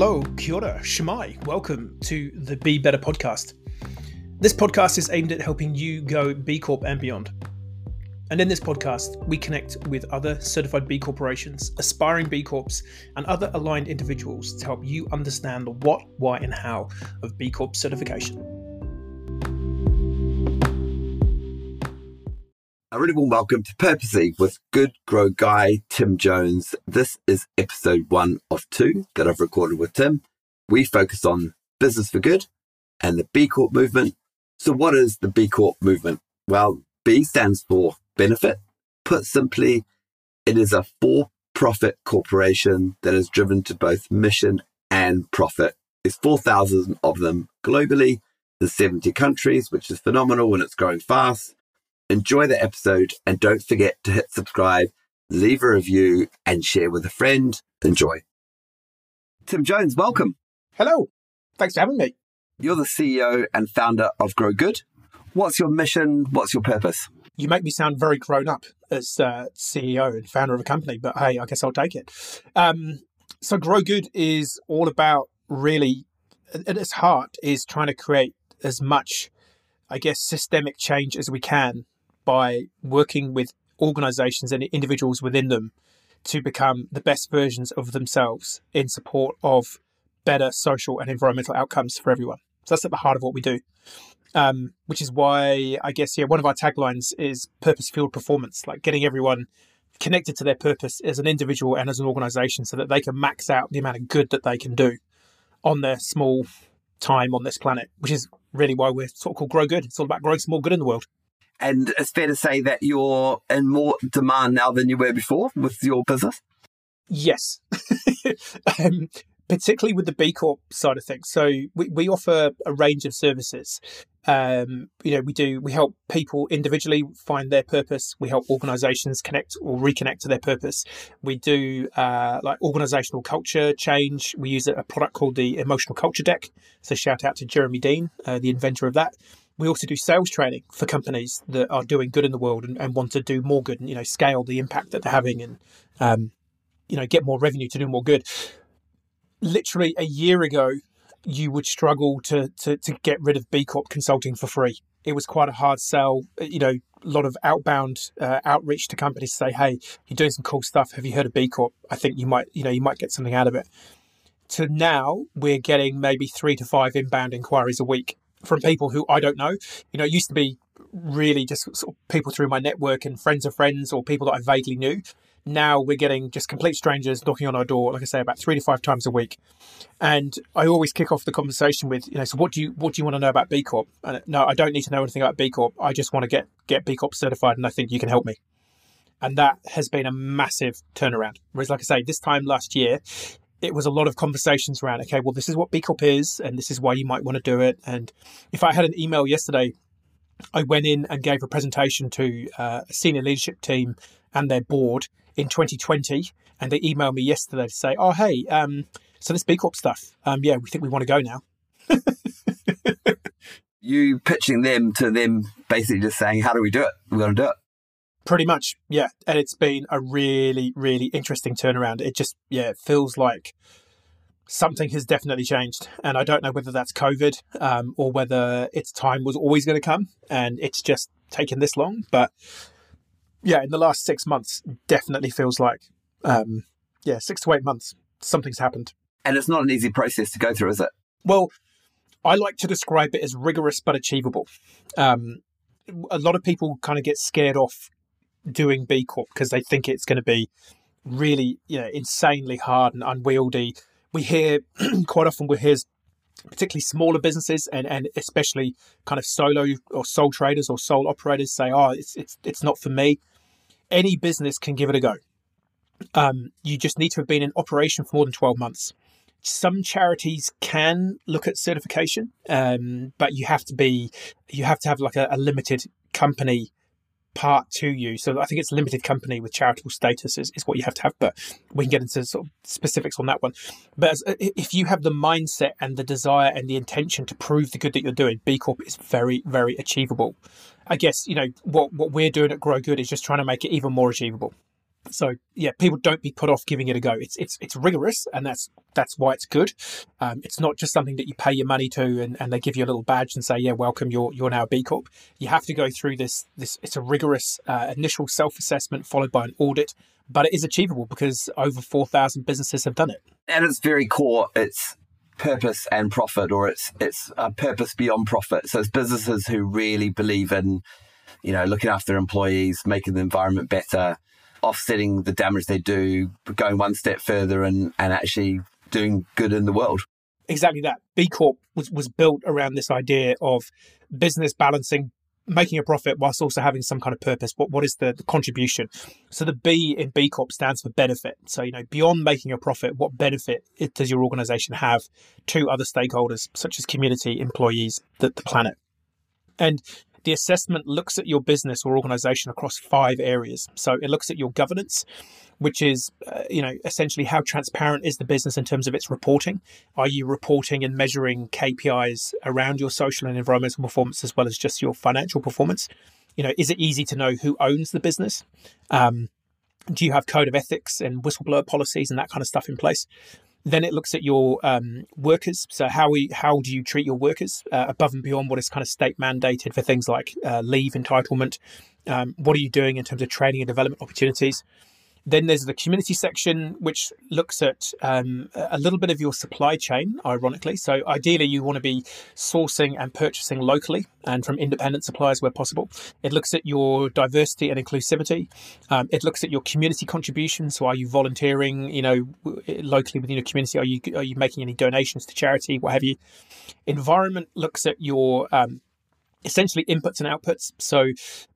Hello, kia ora, shemai. Welcome to the Be Better podcast. This podcast is aimed at helping you go B Corp and beyond. And in this podcast, we connect with other certified B corporations, aspiring B Corps, and other aligned individuals to help you understand the what, why, and how of B Corp certification. A really warm welcome to Purposely with Good Grow Guy Tim Jones. This is episode one of two that I've recorded with Tim. We focus on business for good and the B Corp movement. So, what is the B Corp movement? Well, B stands for benefit. Put simply, it is a for profit corporation that is driven to both mission and profit. There's 4,000 of them globally. There's 70 countries, which is phenomenal and it's growing fast. Enjoy the episode and don't forget to hit subscribe, leave a review, and share with a friend. Enjoy. Tim Jones, welcome. Hello. Thanks for having me. You're the CEO and founder of Grow Good. What's your mission? What's your purpose? You make me sound very grown up as uh, CEO and founder of a company, but hey, I guess I'll take it. Um, so, Grow Good is all about really, at its heart, is trying to create as much, I guess, systemic change as we can by working with organizations and individuals within them to become the best versions of themselves in support of better social and environmental outcomes for everyone. So that's at the heart of what we do. Um, which is why I guess yeah, one of our taglines is purpose fueled performance, like getting everyone connected to their purpose as an individual and as an organization so that they can max out the amount of good that they can do on their small time on this planet, which is really why we're sort of called Grow Good. It's all about growing small good in the world. And it's fair to say that you're in more demand now than you were before with your business? Yes. um, particularly with the B Corp side of things. So we, we offer a range of services. Um, you know, we do we help people individually find their purpose. We help organisations connect or reconnect to their purpose. We do uh, like organisational culture change. We use a product called the Emotional Culture Deck. So shout out to Jeremy Dean, uh, the inventor of that we also do sales training for companies that are doing good in the world and, and want to do more good and you know scale the impact that they're having and um, you know get more revenue to do more good. Literally a year ago you would struggle to, to to get rid of b corp consulting for free. It was quite a hard sell you know a lot of outbound uh, outreach to companies to say hey you're doing some cool stuff. Have you heard of b corp? I think you might you know you might get something out of it. To now we're getting maybe three to five inbound inquiries a week from people who I don't know. You know, it used to be really just sort of people through my network and friends of friends or people that I vaguely knew. Now we're getting just complete strangers knocking on our door, like I say, about three to five times a week. And I always kick off the conversation with, you know, so what do you what do you want to know about B Corp? And no, I don't need to know anything about B Corp. I just want to get get B Corp certified, and I think you can help me. And that has been a massive turnaround. Whereas, like I say, this time last year, it was a lot of conversations around, okay, well, this is what B Corp is, and this is why you might want to do it. And if I had an email yesterday, I went in and gave a presentation to uh, a senior leadership team and their board in 2020, and they emailed me yesterday to say, oh, hey, um, so this B Corp stuff, um, yeah, we think we want to go now. you pitching them to them basically just saying, how do we do it? We're going to do it. Pretty much, yeah. And it's been a really, really interesting turnaround. It just, yeah, it feels like something has definitely changed. And I don't know whether that's COVID um, or whether its time was always going to come and it's just taken this long. But yeah, in the last six months, definitely feels like, um, yeah, six to eight months, something's happened. And it's not an easy process to go through, is it? Well, I like to describe it as rigorous but achievable. Um, a lot of people kind of get scared off doing B Corp because they think it's going to be really, you know, insanely hard and unwieldy. We hear quite often we hear particularly smaller businesses and, and especially kind of solo or sole traders or sole operators say, "Oh, it's it's it's not for me." Any business can give it a go. Um, you just need to have been in operation for more than twelve months. Some charities can look at certification, um, but you have to be you have to have like a, a limited company part to you. So I think it's limited company with charitable status is, is what you have to have, but we can get into sort of specifics on that one. But as, uh, if you have the mindset and the desire and the intention to prove the good that you're doing, B Corp is very, very achievable. I guess, you know, what, what we're doing at Grow Good is just trying to make it even more achievable. So yeah, people don't be put off giving it a go. It's it's it's rigorous, and that's that's why it's good. Um, it's not just something that you pay your money to, and, and they give you a little badge and say, yeah, welcome, you're you're now a B Corp. You have to go through this this. It's a rigorous uh, initial self assessment followed by an audit, but it is achievable because over four thousand businesses have done it. And it's very core. It's purpose and profit, or it's it's a purpose beyond profit. So it's businesses who really believe in, you know, looking after employees, making the environment better offsetting the damage they do, going one step further and, and actually doing good in the world. Exactly that. B Corp was, was built around this idea of business balancing, making a profit whilst also having some kind of purpose. What what is the, the contribution? So the B in B Corp stands for benefit. So you know, beyond making a profit, what benefit does your organization have to other stakeholders such as community, employees, the, the planet? And the assessment looks at your business or organization across five areas. So it looks at your governance, which is, uh, you know, essentially how transparent is the business in terms of its reporting? Are you reporting and measuring KPIs around your social and environmental performance as well as just your financial performance? You know, is it easy to know who owns the business? Um, do you have code of ethics and whistleblower policies and that kind of stuff in place? Then it looks at your um, workers. So how we how do you treat your workers uh, above and beyond what is kind of state mandated for things like uh, leave entitlement? Um, what are you doing in terms of training and development opportunities? Then there's the community section, which looks at um, a little bit of your supply chain, ironically. So, ideally, you want to be sourcing and purchasing locally and from independent suppliers where possible. It looks at your diversity and inclusivity. Um, it looks at your community contribution. So, are you volunteering, you know, locally within your community? Are you are you making any donations to charity, what have you? Environment looks at your um, essentially inputs and outputs. So,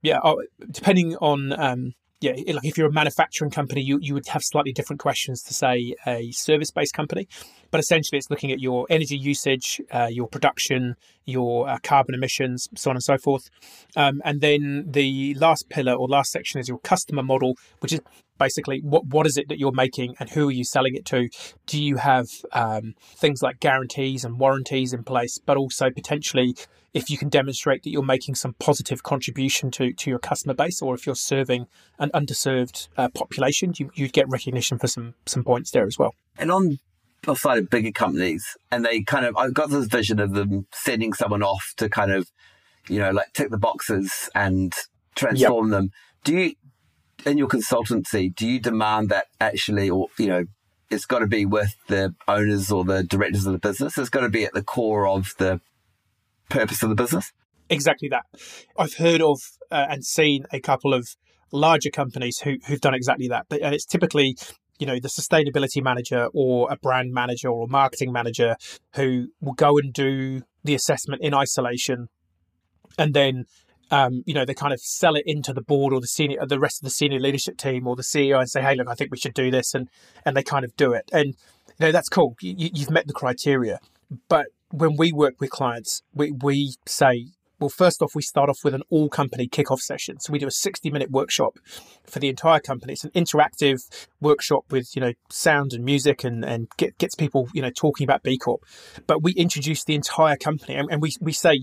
yeah, uh, depending on um, yeah, like if you're a manufacturing company, you, you would have slightly different questions to say a service based company. But essentially, it's looking at your energy usage, uh, your production, your uh, carbon emissions, so on and so forth. Um, and then the last pillar or last section is your customer model, which is basically what what is it that you're making and who are you selling it to? Do you have um, things like guarantees and warranties in place, but also potentially if you can demonstrate that you're making some positive contribution to, to your customer base, or if you're serving an underserved uh, population, you, you'd get recognition for some some points there as well. And on the side of bigger companies, and they kind of, I've got this vision of them sending someone off to kind of, you know, like tick the boxes and transform yep. them. Do you, in your consultancy, do you demand that actually, or you know, it's got to be with the owners or the directors of the business. It's got to be at the core of the purpose of the business? Exactly that. I've heard of uh, and seen a couple of larger companies who, who've done exactly that. But and it's typically you know the sustainability manager or a brand manager or a marketing manager who will go and do the assessment in isolation and then um, you know they kind of sell it into the board or the senior the rest of the senior leadership team or the ceo and say hey look i think we should do this and and they kind of do it. And you know that's cool. You, you've met the criteria. But when we work with clients, we, we say, well, first off, we start off with an all company kickoff session. So we do a 60 minute workshop for the entire company. It's an interactive workshop with, you know, sound and music and, and get, gets people, you know, talking about B Corp. But we introduce the entire company and, and we, we say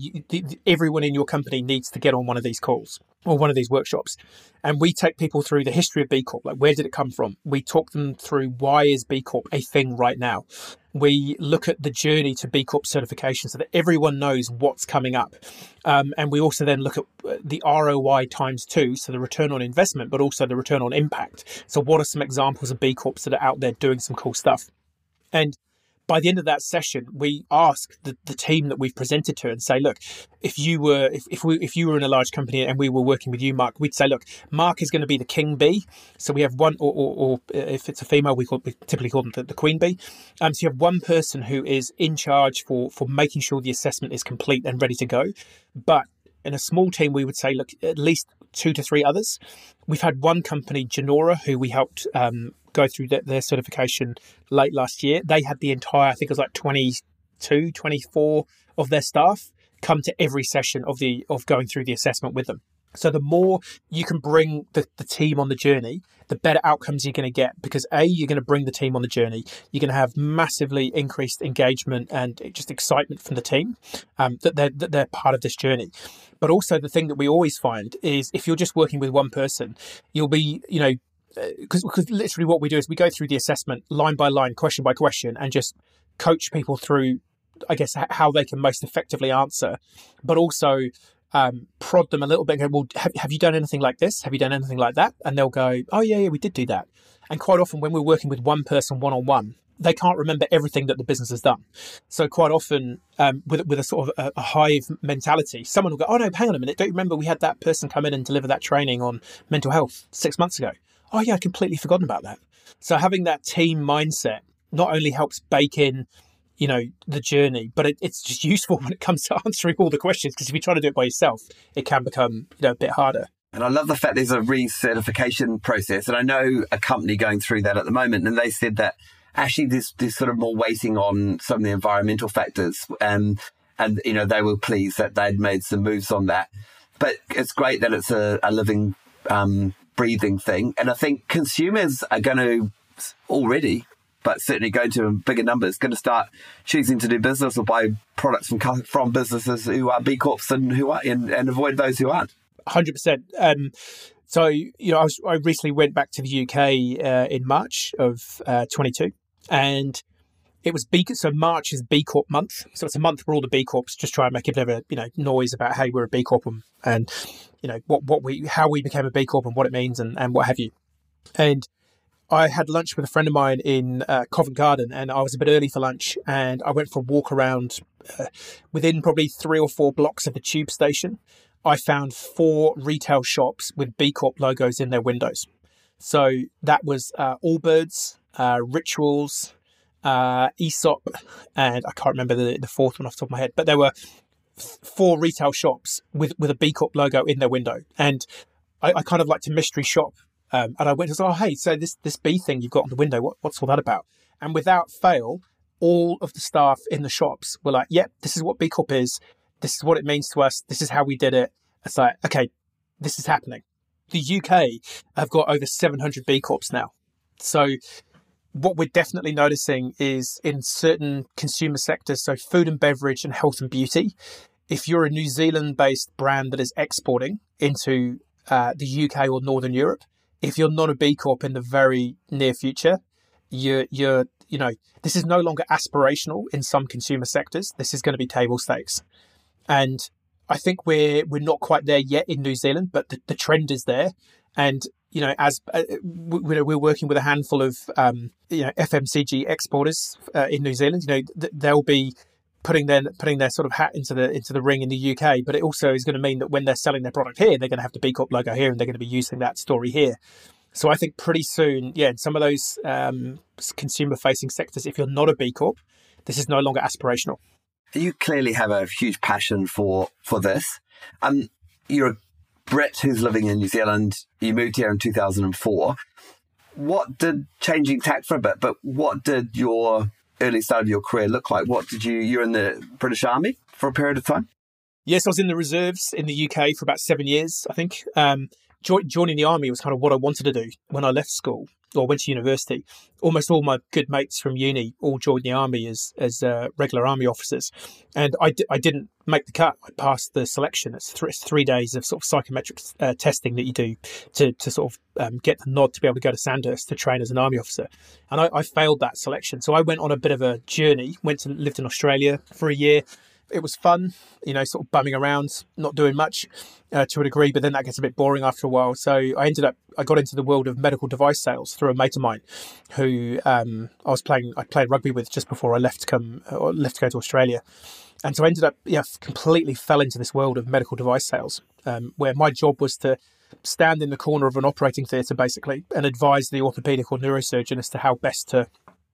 everyone in your company needs to get on one of these calls or one of these workshops. And we take people through the history of B Corp. Like, where did it come from? We talk them through why is B Corp a thing right now? we look at the journey to B Corp certification so that everyone knows what's coming up. Um, and we also then look at uh, the ROI times two, so the return on investment, but also the return on impact. So, what are some examples of B Corps that are out there doing some cool stuff? And by the end of that session, we ask the, the team that we've presented to and say, look, if you were if, if we if you were in a large company and we were working with you, Mark, we'd say, look, Mark is going to be the king bee. So we have one, or, or, or if it's a female, we, call, we typically call them the, the queen bee. Um, so you have one person who is in charge for for making sure the assessment is complete and ready to go. But in a small team, we would say, look, at least two to three others. We've had one company, Genora, who we helped um, go through their, their certification late last year. They had the entire, I think it was like 22, 24 of their staff come to every session of the of going through the assessment with them. So the more you can bring the, the team on the journey, the better outcomes you're going to get because A, you're going to bring the team on the journey. You're going to have massively increased engagement and just excitement from the team um, that, they're, that they're part of this journey. But also the thing that we always find is if you're just working with one person, you'll be, you know, because because literally what we do is we go through the assessment line by line, question by question, and just coach people through, I guess, how they can most effectively answer, but also um, prod them a little bit. And go, well, have, have you done anything like this? Have you done anything like that? And they'll go, oh yeah, yeah, we did do that. And quite often when we're working with one person one on one, they can't remember everything that the business has done. So quite often, um, with with a sort of a, a, hive mentality, someone will go, "Oh no, hang on a minute! Don't you remember we had that person come in and deliver that training on mental health six months ago?" Oh yeah, I completely forgotten about that. So having that team mindset not only helps bake in, you know, the journey, but it, it's just useful when it comes to answering all the questions. Because if you try to do it by yourself, it can become you know a bit harder. And I love the fact there's a recertification process. And I know a company going through that at the moment, and they said that actually there's, there's sort of more waiting on some of the environmental factors. Um, and, you know, they were pleased that they'd made some moves on that. But it's great that it's a, a living, um, breathing thing. And I think consumers are going to already, but certainly going to in bigger numbers, going to start choosing to do business or buy products from from businesses who are B Corps and who are and, and avoid those who aren't. Hundred um, percent. So you know, I, was, I, recently went back to the UK uh, in March of uh, 22, and it was B. So March is B Corp month, so it's a month where all the B Corps just try and make a bit of a you know noise about hey we're a B Corp and, and you know what what we how we became a B Corp and what it means and and what have you. And I had lunch with a friend of mine in uh, Covent Garden, and I was a bit early for lunch, and I went for a walk around uh, within probably three or four blocks of the tube station. I found four retail shops with B Corp logos in their windows. So that was uh, Allbirds, uh, Rituals, uh, Aesop, and I can't remember the, the fourth one off the top of my head, but there were four retail shops with, with a B Corp logo in their window. And I, I kind of like to mystery shop. Um, and I went and said, oh, hey, so this, this B thing you've got on the window, what, what's all that about? And without fail, all of the staff in the shops were like, yep, this is what B Corp is. This is what it means to us. This is how we did it. It's like, okay, this is happening. The UK have got over 700 B Corps now. So what we're definitely noticing is in certain consumer sectors, so food and beverage and health and beauty, if you're a New Zealand based brand that is exporting into uh, the UK or Northern Europe, if you're not a B Corp in the very near future, you're, you're, you know, this is no longer aspirational in some consumer sectors. This is going to be table stakes. And I think we're, we're not quite there yet in New Zealand, but the, the trend is there. And you know, as uh, we, we're working with a handful of um, you know FMCG exporters uh, in New Zealand, you know, th- they'll be putting their putting their sort of hat into the into the ring in the UK. But it also is going to mean that when they're selling their product here, they're going to have the B Corp logo here, and they're going to be using that story here. So I think pretty soon, yeah, in some of those um, consumer facing sectors, if you're not a B Corp, this is no longer aspirational. You clearly have a huge passion for for this. Um, you're a Brit who's living in New Zealand. You moved here in 2004. What did changing tack for a bit, but what did your early start of your career look like? What did you, you're in the British Army for a period of time? Yes, I was in the reserves in the UK for about seven years, I think. Um, joining the army was kind of what I wanted to do when I left school or went to university. Almost all my good mates from uni all joined the army as as uh, regular army officers, and I d- I didn't make the cut. I passed the selection. It's, th- it's three days of sort of psychometric uh, testing that you do to to sort of um, get the nod to be able to go to Sandhurst to train as an army officer, and I, I failed that selection. So I went on a bit of a journey. Went to lived in Australia for a year it was fun, you know, sort of bumming around, not doing much uh, to a degree, but then that gets a bit boring after a while. So I ended up, I got into the world of medical device sales through a mate of mine who um, I was playing, I played rugby with just before I left to come, or left to go to Australia. And so I ended up, yeah, completely fell into this world of medical device sales, um, where my job was to stand in the corner of an operating theatre basically and advise the orthopedic or neurosurgeon as to how best to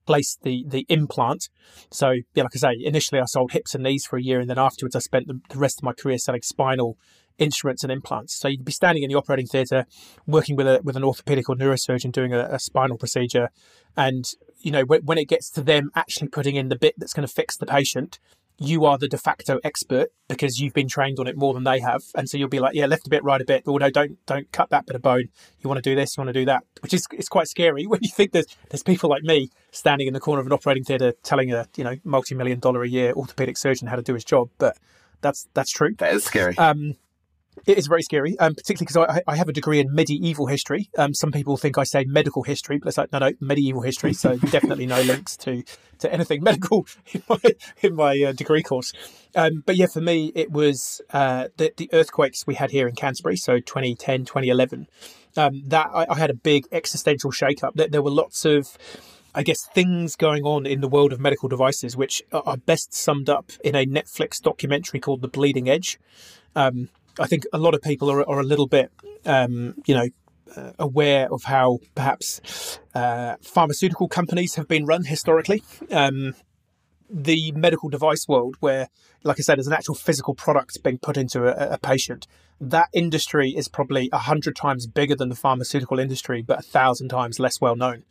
place the the implant. So yeah, like I say, initially I sold hips and knees for a year, and then afterwards I spent the, the rest of my career selling spinal instruments and implants. So you'd be standing in the operating theatre, working with a with an orthopedic or neurosurgeon doing a, a spinal procedure, and you know when, when it gets to them actually putting in the bit that's going to fix the patient, you are the de facto expert because you've been trained on it more than they have, and so you'll be like, yeah, left a bit, right a bit. Oh no, don't don't cut that bit of bone. You want to do this, you want to do that, which is it's quite scary when you think there's there's people like me standing in the corner of an operating theatre telling a you know multi million dollar a year orthopedic surgeon how to do his job, but that's that's true. That is scary. Um, It is very scary, um, particularly because I, I, have a degree in medieval history. Um, some people think I say medical history, but it's like no, no, medieval history. So definitely no links to to anything medical in my in my uh, degree course. Um, but yeah, for me, it was uh, the the earthquakes we had here in Canterbury, so 2010, 2011. Um, that I, I, had a big existential shake-up. There, there were lots of I guess, things going on in the world of medical devices, which are best summed up in a Netflix documentary called The Bleeding Edge. Um, I think a lot of people are, are a little bit, um, you know, uh, aware of how perhaps uh, pharmaceutical companies have been run historically. Um, the medical device world, where, like I said, there's an actual physical product being put into a, a patient, that industry is probably a hundred times bigger than the pharmaceutical industry, but a thousand times less well known.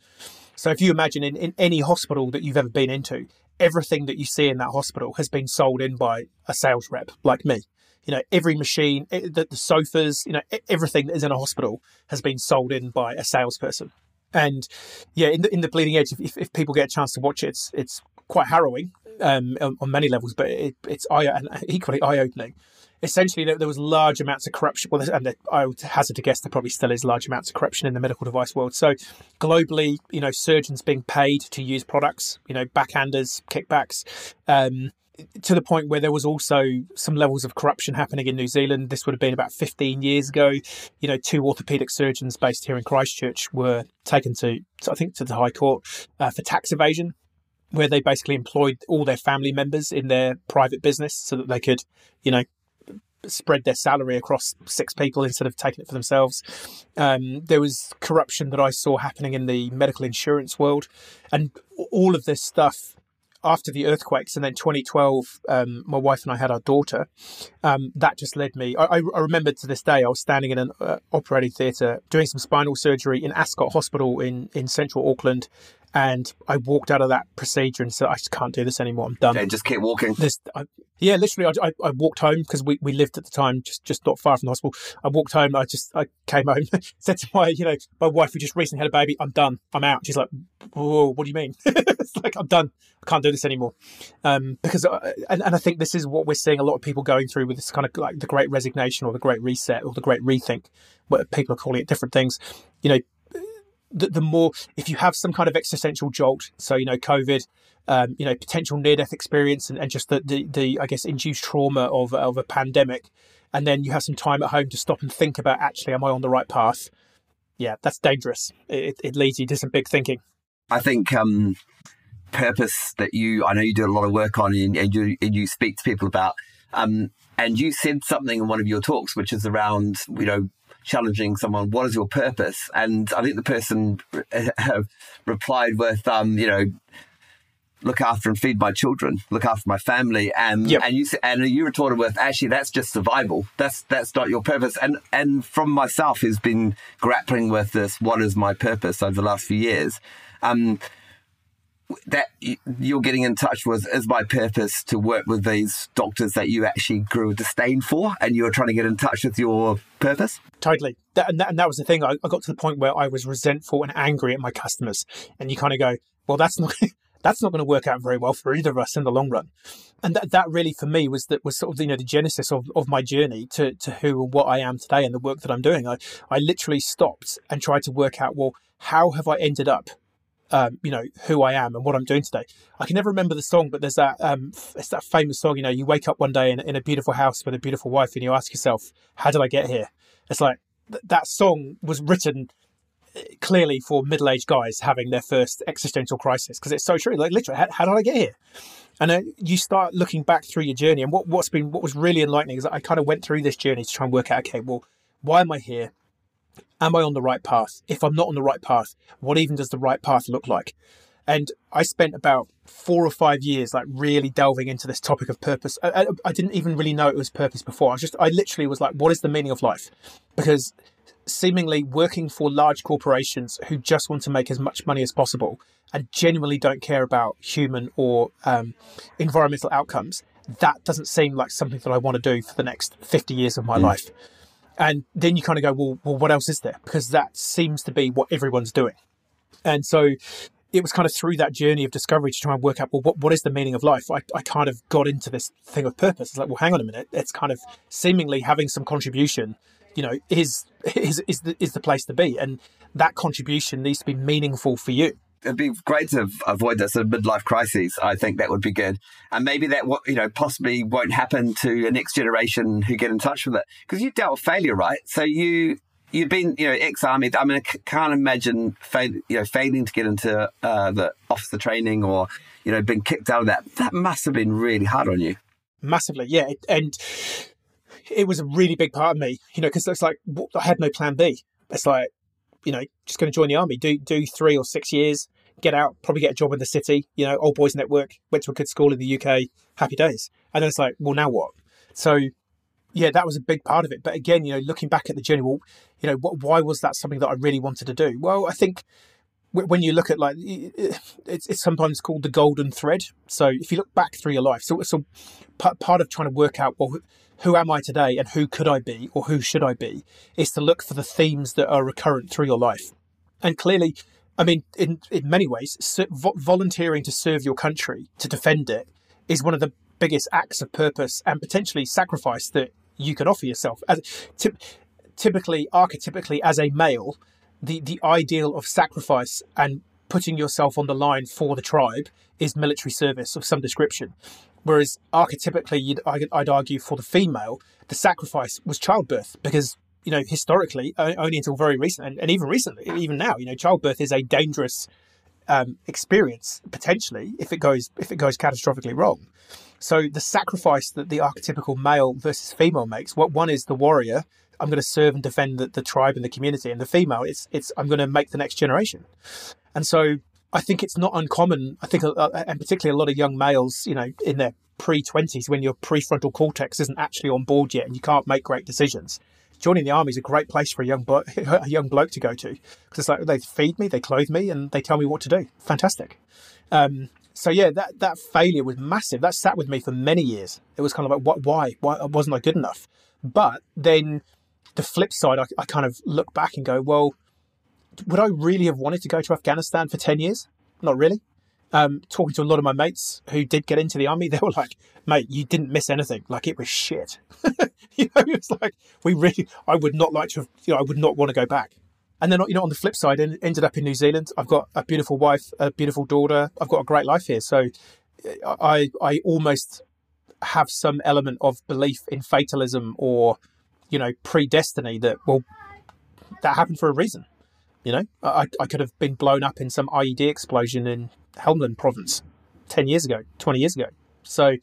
So if you imagine in, in any hospital that you've ever been into, everything that you see in that hospital has been sold in by a sales rep like me. You know, every machine, eh, the, the sofas, you know, everything that is in a hospital has been sold in by a salesperson. And yeah, in the, in the bleeding edge, if, if people get a chance to watch it, it's, it's quite harrowing um, on, many levels, but it, it's eye, and equally eye opening essentially there, there, was large amounts of corruption. Well, and I would hazard to guess there probably still is large amounts of corruption in the medical device world. So globally, you know, surgeons being paid to use products, you know, backhanders, kickbacks. Um, to the point where there was also some levels of corruption happening in New Zealand. This would have been about 15 years ago. You know, two orthopedic surgeons based here in Christchurch were taken to, I think, to the High Court uh, for tax evasion where they basically employed all their family members in their private business so that they could, you know, spread their salary across six people instead of taking it for themselves. Um, there was corruption that I saw happening in the medical insurance world, and all of this stuff. After the earthquakes, and then 2012, um, my wife and I had our daughter. Um, that just led me. I, I, remember to this day, I was standing in an uh, operating theatre doing some spinal surgery in Ascot Hospital in in central Auckland, and I walked out of that procedure and said, I just can't do this anymore. I'm done. And just keep walking. This, I, yeah, literally, I, I, I walked home because we, we lived at the time just, just not far from the hospital. I walked home. I just I came home, said to my you know my wife who just recently had a baby, I'm done. I'm out. She's like, Whoa, what do you mean? it's like I'm done. I can't do this anymore. Um, because uh, and, and I think this is what we're seeing a lot of people going through with this kind of like the Great Resignation or the Great Reset or the Great Rethink, what people are calling it different things. You know, the, the more if you have some kind of existential jolt, so you know COVID, um, you know potential near death experience, and, and just the, the, the I guess induced trauma of of a pandemic, and then you have some time at home to stop and think about actually, am I on the right path? Yeah, that's dangerous. It, it leads you to some big thinking. I think um, purpose that you I know you do a lot of work on, and, and you and you speak to people about. Um, and you said something in one of your talks, which is around, you know, challenging someone, what is your purpose? And I think the person replied with, um, you know, look after and feed my children, look after my family, and yep. and you and you retorted with, actually, that's just survival. That's that's not your purpose. And and from myself, who's been grappling with this, what is my purpose over the last few years? Um, that you're getting in touch with is my purpose to work with these doctors that you actually grew a disdain for and you're trying to get in touch with your purpose? Totally. That, and, that, and that was the thing. I, I got to the point where i was resentful and angry at my customers. And you kind of go well that's not that's not going to work out very well for either of us in the long run. And that, that really for me was that was sort of you know the genesis of, of my journey to, to who and what i am today and the work that i'm doing. I, I literally stopped and tried to work out well how have i ended up um, you know who I am and what I'm doing today. I can never remember the song, but there's that um, it's that famous song. You know, you wake up one day in, in a beautiful house with a beautiful wife, and you ask yourself, "How did I get here?" It's like th- that song was written uh, clearly for middle-aged guys having their first existential crisis because it's so true. Like literally, how, how did I get here? And uh, you start looking back through your journey, and what what's been what was really enlightening is that I kind of went through this journey to try and work out, okay, well, why am I here? Am I on the right path? If I'm not on the right path, what even does the right path look like? And I spent about four or five years like really delving into this topic of purpose. I, I, I, didn't even really know it was purpose before. I was just, I literally was like, what is the meaning of life? Because seemingly working for large corporations who just want to make as much money as possible and genuinely don't care about human or um, environmental outcomes, that doesn't seem like something that I want to do for the next 50 years of my mm. life. And then you kind of go, well, well, what else is there? Because that seems to be what everyone's doing. And so it was kind of through that journey of discovery to try and work out well what, what is the meaning of life? I, I kind of got into this thing of purpose. It's like well hang on a minute. It's kind of seemingly having some contribution you know is is is the, is the place to be. And that contribution needs to be meaningful for you it'd be great to avoid that sort of midlife crises. I think that would be good, and maybe that you know possibly won't happen to the next generation who get in touch with it because you dealt with failure, right? So you you've been you know ex-army. I mean, I can't imagine fail, you know failing to get into uh, the officer training or you know being kicked out of that. That must have been really hard on you. Massively, yeah, and it was a really big part of me, you know, because it's like I had no plan B. It's like you know, just going to join the army, do do three or six years, get out, probably get a job in the city, you know, old boys network, went to a good school in the UK, happy days. And then it's like, well, now what? So, yeah, that was a big part of it. But again, you know, looking back at the journey, well, you know, what, why was that something that I really wanted to do? Well, I think when you look at like it's, it's sometimes called the golden thread so if you look back through your life so so part of trying to work out well who am i today and who could i be or who should i be is to look for the themes that are recurrent through your life and clearly I mean, in, in many ways, volunteering to serve your country, to defend it, is one of the biggest acts of purpose and potentially sacrifice that you can offer yourself. As, typically, archetypically, as a male, the, the ideal of sacrifice and putting yourself on the line for the tribe is military service of some description. Whereas archetypically, I'd, I'd argue for the female, the sacrifice was childbirth because you know, historically, only until very recent, and, and even recently, even now, you know, childbirth is a dangerous um, experience potentially if it goes if it goes catastrophically wrong. So the sacrifice that the archetypical male versus female makes, what one is the warrior, I'm going to serve and defend the, the tribe and the community, and the female, it's it's I'm going to make the next generation. And so I think it's not uncommon. I think, uh, and particularly a lot of young males, you know, in their pre twenties, when your prefrontal cortex isn't actually on board yet, and you can't make great decisions joining the army is a great place for a young blo- a young bloke to go to because it's like they feed me, they clothe me, and they tell me what to do. Fantastic. Um, so yeah, that that failure was massive. That sat with me for many years. It was kind of like, what? Why? Why wasn't I good enough? But then the flip side, I, I kind of look back and go, well, would I really have wanted to go to Afghanistan for ten years? Not really um, talking to a lot of my mates who did get into the army, they were like, mate, you didn't miss anything. Like it was shit. you know, it's like, we really, I would not like to have, you know, I would not want to go back. And then, you know, on the flip side, I ended up in New Zealand. I've got a beautiful wife, a beautiful daughter. I've got a great life here. So I, I almost have some element of belief in fatalism or, you know, predestiny that, well, that happened for a reason. You know, I, I could have been blown up in some IED explosion in Helmand province 10 years ago, 20 years ago. So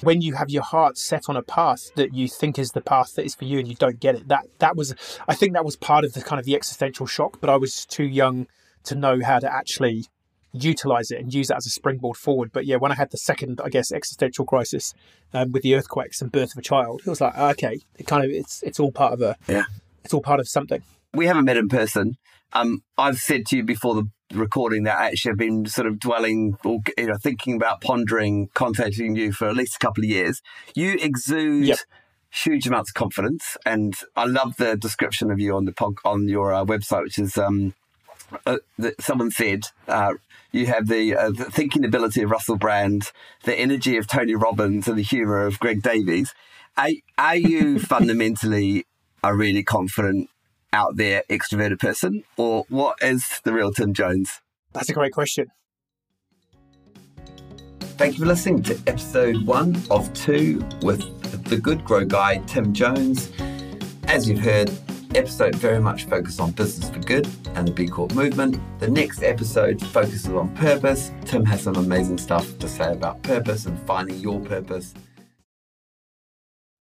when you have your heart set on a path that you think is the path that is for you and you don't get it, that that was I think that was part of the kind of the existential shock, but I was too young to know how to actually utilize it and use it as a springboard forward. But yeah, when I had the second, I guess, existential crisis um, with the earthquakes and birth of a child, it was like, okay, it kind of it's it's all part of a yeah, it's all part of something. We haven't met in person. Um, I've said to you before the recording that actually I've been sort of dwelling or you know thinking about pondering contacting you for at least a couple of years. You exude yep. huge amounts of confidence, and I love the description of you on the pod, on your uh, website, which is um, uh, that someone said. Uh, you have the, uh, the, thinking ability of Russell Brand, the energy of Tony Robbins, and the humour of Greg Davies. Are, are you fundamentally a really confident out there extroverted person, or what is the real Tim Jones? That's a great question. Thank you for listening to episode one of two with the Good Grow guy, Tim Jones. As you've heard, episode very much focused on business for good and the B Corp movement. The next episode focuses on purpose. Tim has some amazing stuff to say about purpose and finding your purpose.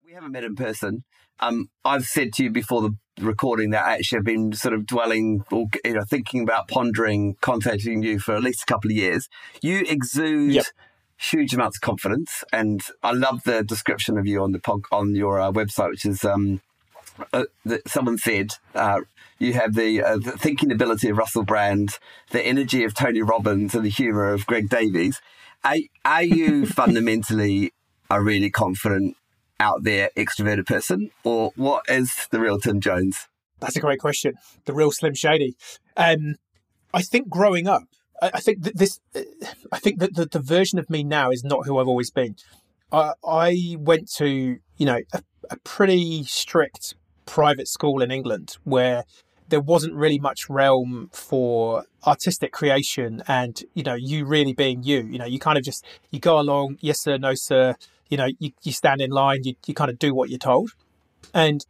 We haven't met in person. Um, I've said to you before the recording that actually I've been sort of dwelling or you know thinking about pondering contacting you for at least a couple of years. You exude yep. huge amounts of confidence, and I love the description of you on the pod, on your uh, website, which is um, uh, that someone said. Uh, you have the, uh, the, thinking ability of Russell Brand, the energy of Tony Robbins, and the humour of Greg Davies. Are, are you fundamentally a really confident out there extroverted person, or what is the real Tim Jones? That's a great question. The real Slim Shady. Um, I think growing up, I, think that this, I think that the, the version of me now is not who I've always been. I, I went to, you know, a, a pretty strict private school in England where there wasn't really much realm for artistic creation and you know you really being you you know you kind of just you go along yes sir no sir you know you, you stand in line you, you kind of do what you're told. And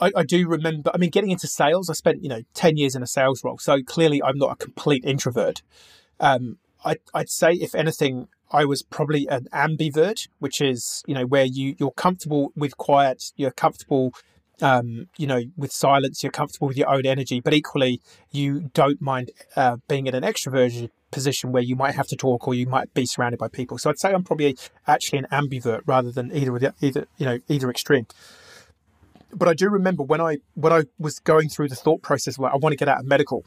I, I do remember i mean getting into sales i spent you know 10 years in a sales role so clearly i'm not a complete introvert. Um, I, i'd say if anything I was probably an ambivert, which is you know where you you're comfortable with quiet, you're comfortable um, you know, with silence, you're comfortable with your own energy, but equally, you don't mind uh, being in an extroverted position where you might have to talk or you might be surrounded by people. So I'd say I'm probably actually an ambivert rather than either the, either you know either extreme. But I do remember when I when I was going through the thought process where I want to get out of medical,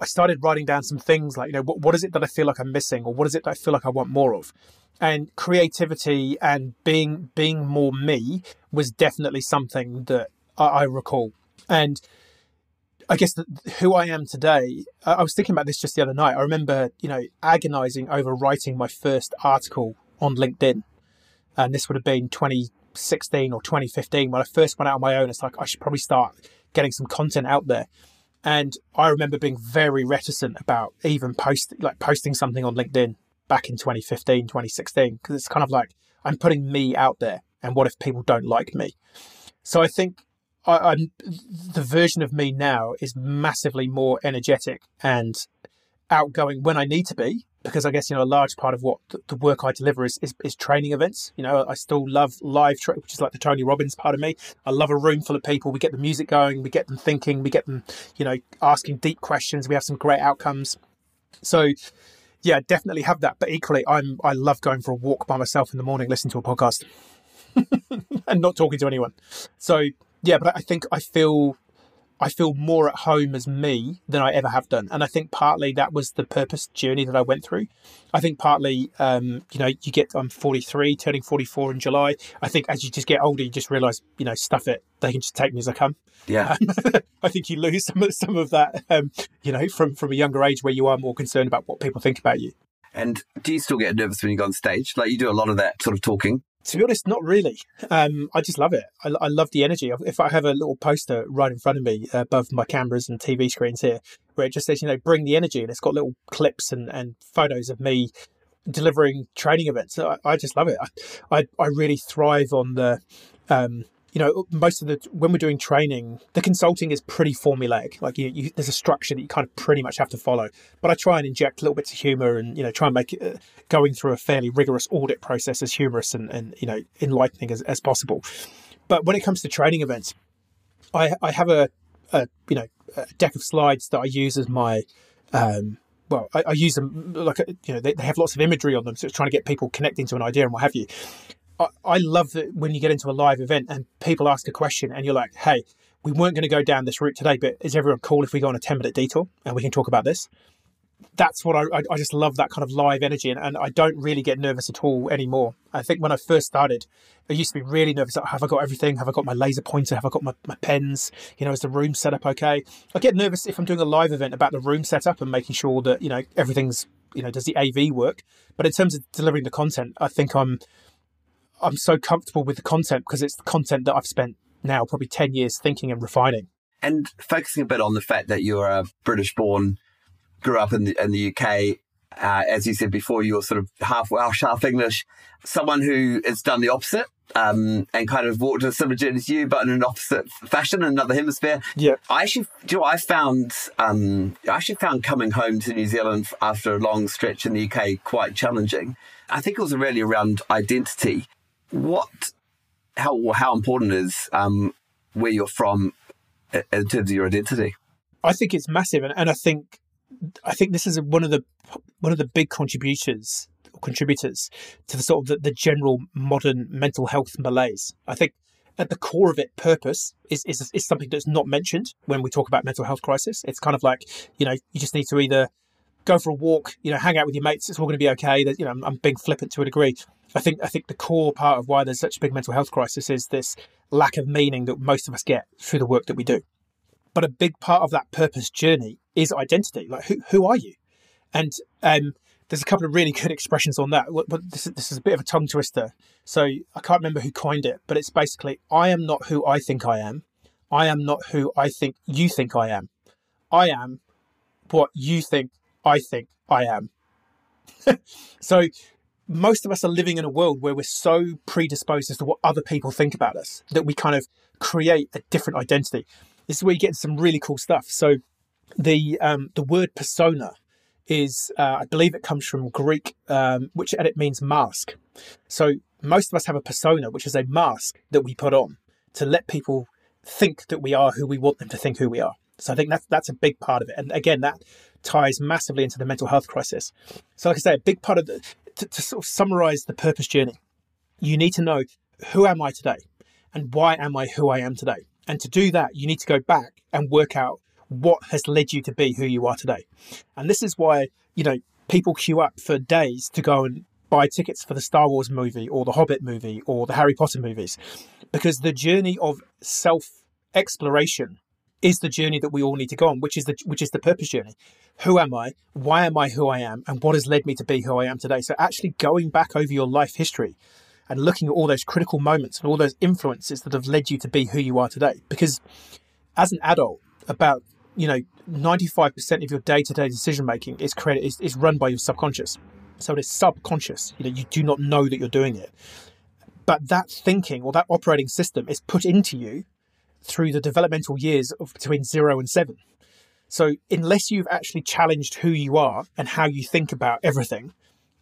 I started writing down some things like you know what, what is it that I feel like I'm missing or what is it that I feel like I want more of and creativity and being being more me was definitely something that I, I recall. And I guess the, who I am today, I was thinking about this just the other night. I remember, you know, agonizing over writing my first article on LinkedIn. And this would have been 2016 or 2015 when I first went out on my own. It's like, I should probably start getting some content out there. And I remember being very reticent about even post like posting something on LinkedIn back in 2015, 2016, because it's kind of like I'm putting me out there. And what if people don't like me? So I think I, am the version of me now is massively more energetic and outgoing when I need to be, because I guess you know a large part of what the work I deliver is, is, is training events. You know, I still love live, tra- which is like the Tony Robbins part of me. I love a room full of people. We get the music going, we get them thinking, we get them, you know, asking deep questions. We have some great outcomes. So yeah, definitely have that. But equally, I'm I love going for a walk by myself in the morning, listening to a podcast, and not talking to anyone. So yeah, but I think I feel I feel more at home as me than I ever have done. And I think partly that was the purpose journey that I went through. I think partly, um, you know, you get, I'm 43, turning 44 in July. I think as you just get older, you just realize, you know, stuff it. They can just take me as I come. Yeah. Um, I think you lose some of, some of that, um, you know, from, from a younger age where you are more concerned about what people think about you. And do you still get nervous when you go on stage? Like you do a lot of that sort of talking to be honest, not really. Um, I just love it. I, I, love the energy. If I have a little poster right in front of me above my cameras and TV screens here, where it just says, you know, bring the energy, and it's got little clips and, and photos of me delivering training events. I, I just love it. I, I, I really thrive on the um, you know, most of the when we're doing training, the consulting is pretty formulaic. Like you, you, there's a structure that you kind of pretty much have to follow. But I try and inject little bits of humor, and you know, try and make it, uh, going through a fairly rigorous audit process as humorous and, and you know enlightening as, as possible. But when it comes to training events, I I have a, a you know a deck of slides that I use as my um, well, I, I, use them like you know they, they, have lots of imagery on them, so it's trying to get people connecting to an idea and what have you. I, love that when you get into a live event and people ask a question and you're like, hey, we weren't going to go down this route today, but is everyone cool if we go on a 10 minute detour and we can talk about this? That's what I, I just love that kind of live energy. And, and I don't really get nervous at all anymore. I think when I first started, I used to be really nervous. Like, have I got everything? Have I got my laser pointer? Have I got my, my pens? You know, is the room set up okay? I get nervous if I'm doing a live event about the room setup and making sure that, you know, everything's, you know, does the AV work? But in terms of delivering the content, I think I'm I'm so comfortable with the content because it's the content that I've spent now probably 10 years thinking and refining. And focusing a bit on the fact that you're a British born, grew up in the, in the UK, uh, as you said before, you're sort of half Welsh, half English, someone who has done the opposite um, and kind of walked a similar journey to you, but in an opposite fashion, in another hemisphere. Yeah. I actually, you know, I found, um, I actually found coming home to New Zealand after a long stretch in the UK quite challenging. I think it was really around identity what how how important is um, where you're from in terms of your identity? I think it's massive, and, and I think I think this is one of the one of the big contributors contributors to the sort of the, the general modern mental health malaise. I think at the core of it, purpose is, is is something that's not mentioned when we talk about mental health crisis. It's kind of like you know you just need to either go for a walk, you know, hang out with your mates. It's all going to be okay. You know, I'm being flippant to a degree. I think I think the core part of why there's such a big mental health crisis is this lack of meaning that most of us get through the work that we do. But a big part of that purpose journey is identity. Like who who are you? And um, there's a couple of really good expressions on that. But this is, this is a bit of a tongue twister. So I can't remember who coined it, but it's basically I am not who I think I am. I am not who I think you think I am. I am what you think I think I am. so most of us are living in a world where we're so predisposed as to what other people think about us that we kind of create a different identity. This is where you get some really cool stuff. So the um, the word persona is, uh, I believe it comes from Greek, um, which and it means mask. So most of us have a persona, which is a mask that we put on to let people think that we are who we want them to think who we are. So I think that's that's a big part of it. And again, that ties massively into the mental health crisis. So, like I say, a big part of the to, to sort of summarize the purpose journey, you need to know who am I today, and why am I who I am today. And to do that, you need to go back and work out what has led you to be who you are today. And this is why you know people queue up for days to go and buy tickets for the Star Wars movie or the Hobbit movie or the Harry Potter movies because the journey of self exploration is the journey that we all need to go on, which is the which is the purpose journey. Who am I? Why am I who I am? And what has led me to be who I am today? So actually going back over your life history and looking at all those critical moments and all those influences that have led you to be who you are today. Because as an adult, about you know, 95% of your day-to-day decision making is created is, is run by your subconscious. So it is subconscious. You know, you do not know that you're doing it. But that thinking or that operating system is put into you through the developmental years of between zero and seven. So, unless you've actually challenged who you are and how you think about everything,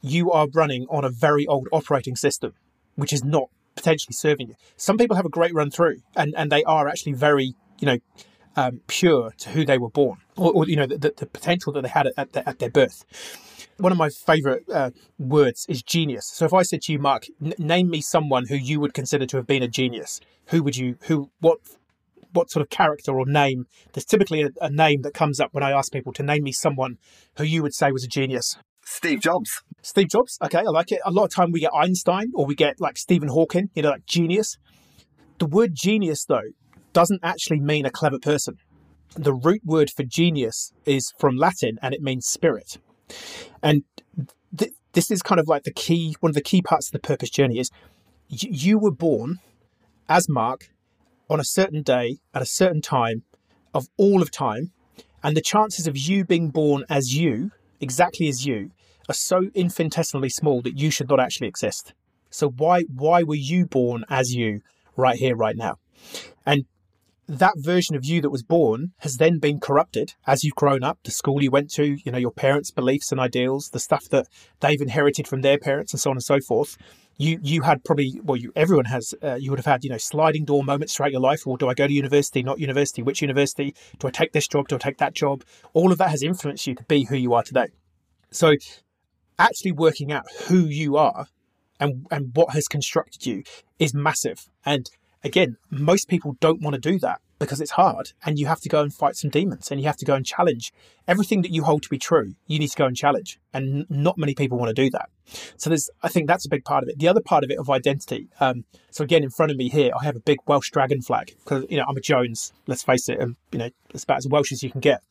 you are running on a very old operating system, which is not potentially serving you. Some people have a great run through and, and they are actually very, you know, um, pure to who they were born or, or you know, the, the, potential that they had at, at, at their birth. One of my favorite uh, words is genius. So if I said to you, Mark, n- name me someone who you would consider to have been a genius, who would you, who, what what sort of character or name. There's typically a, a, name that comes up when I ask people to name me someone who you would say was a genius. Steve Jobs. Steve Jobs. Okay, I like it. A lot of time we get Einstein or we get like Stephen Hawking, you know, like genius. The word genius, though, doesn't actually mean a clever person. The root word for genius is from Latin and it means spirit. And th- this is kind of like the key, one of the key parts of the purpose journey is y- you were born as Mark on a certain day at a certain time of all of time, and the chances of you being born as you, exactly as you, are so infinitesimally small that you should not actually exist. So why why were you born as you right here, right now? And that version of you that was born has then been corrupted as you've grown up, the school you went to, you know, your parents' beliefs and ideals, the stuff that they've inherited from their parents, and so on and so forth you you had probably well you everyone has uh, you would have had you know sliding door moments throughout your life. Or do i go to university? Not university. Which university? Do i take this job? Do i take that job? All of that has influenced you to be who you are today. So actually working out who you are and and what has constructed you is massive. And again most people don't want to do that because it's hard and you have to go and fight some demons and you have to go and challenge. Everything that you hold to be true you need to go and challenge and not many people want to do that. So there's i think that's a big part of it. The other part of it of identity um, so again in front of me here i have a big welsh dragon flag because you know i'm a jones let's face it and you know it's about as welsh as you can get.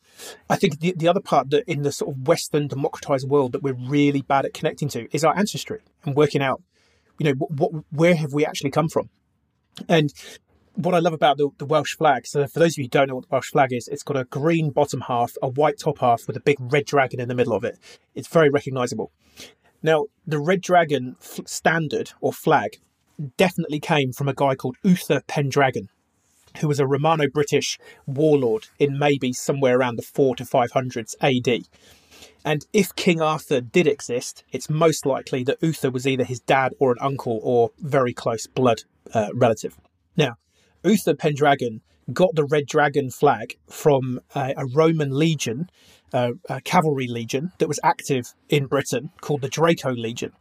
I think the, the other part that in the sort of western democratized world that we're really bad at connecting to is our ancestry and working out you know what, what where have we actually come from? And what I love about the, the, Welsh flag, so for those of you who don't know what the Welsh flag is, it's got a green bottom half, a white top half with a big red dragon in the middle of it. It's very recognisable. Now, the red dragon f- standard or flag definitely came from a guy called Uther Pendragon, who was a Romano British warlord in maybe somewhere around the 4 to 500s AD. And if King Arthur did exist, it's most likely that Uther was either his dad or an uncle or very close blood uh, relative. Now, Uther Pendragon got the red dragon flag from a Roman legion, uh, a cavalry legion that was active in Britain called the Draco Legion.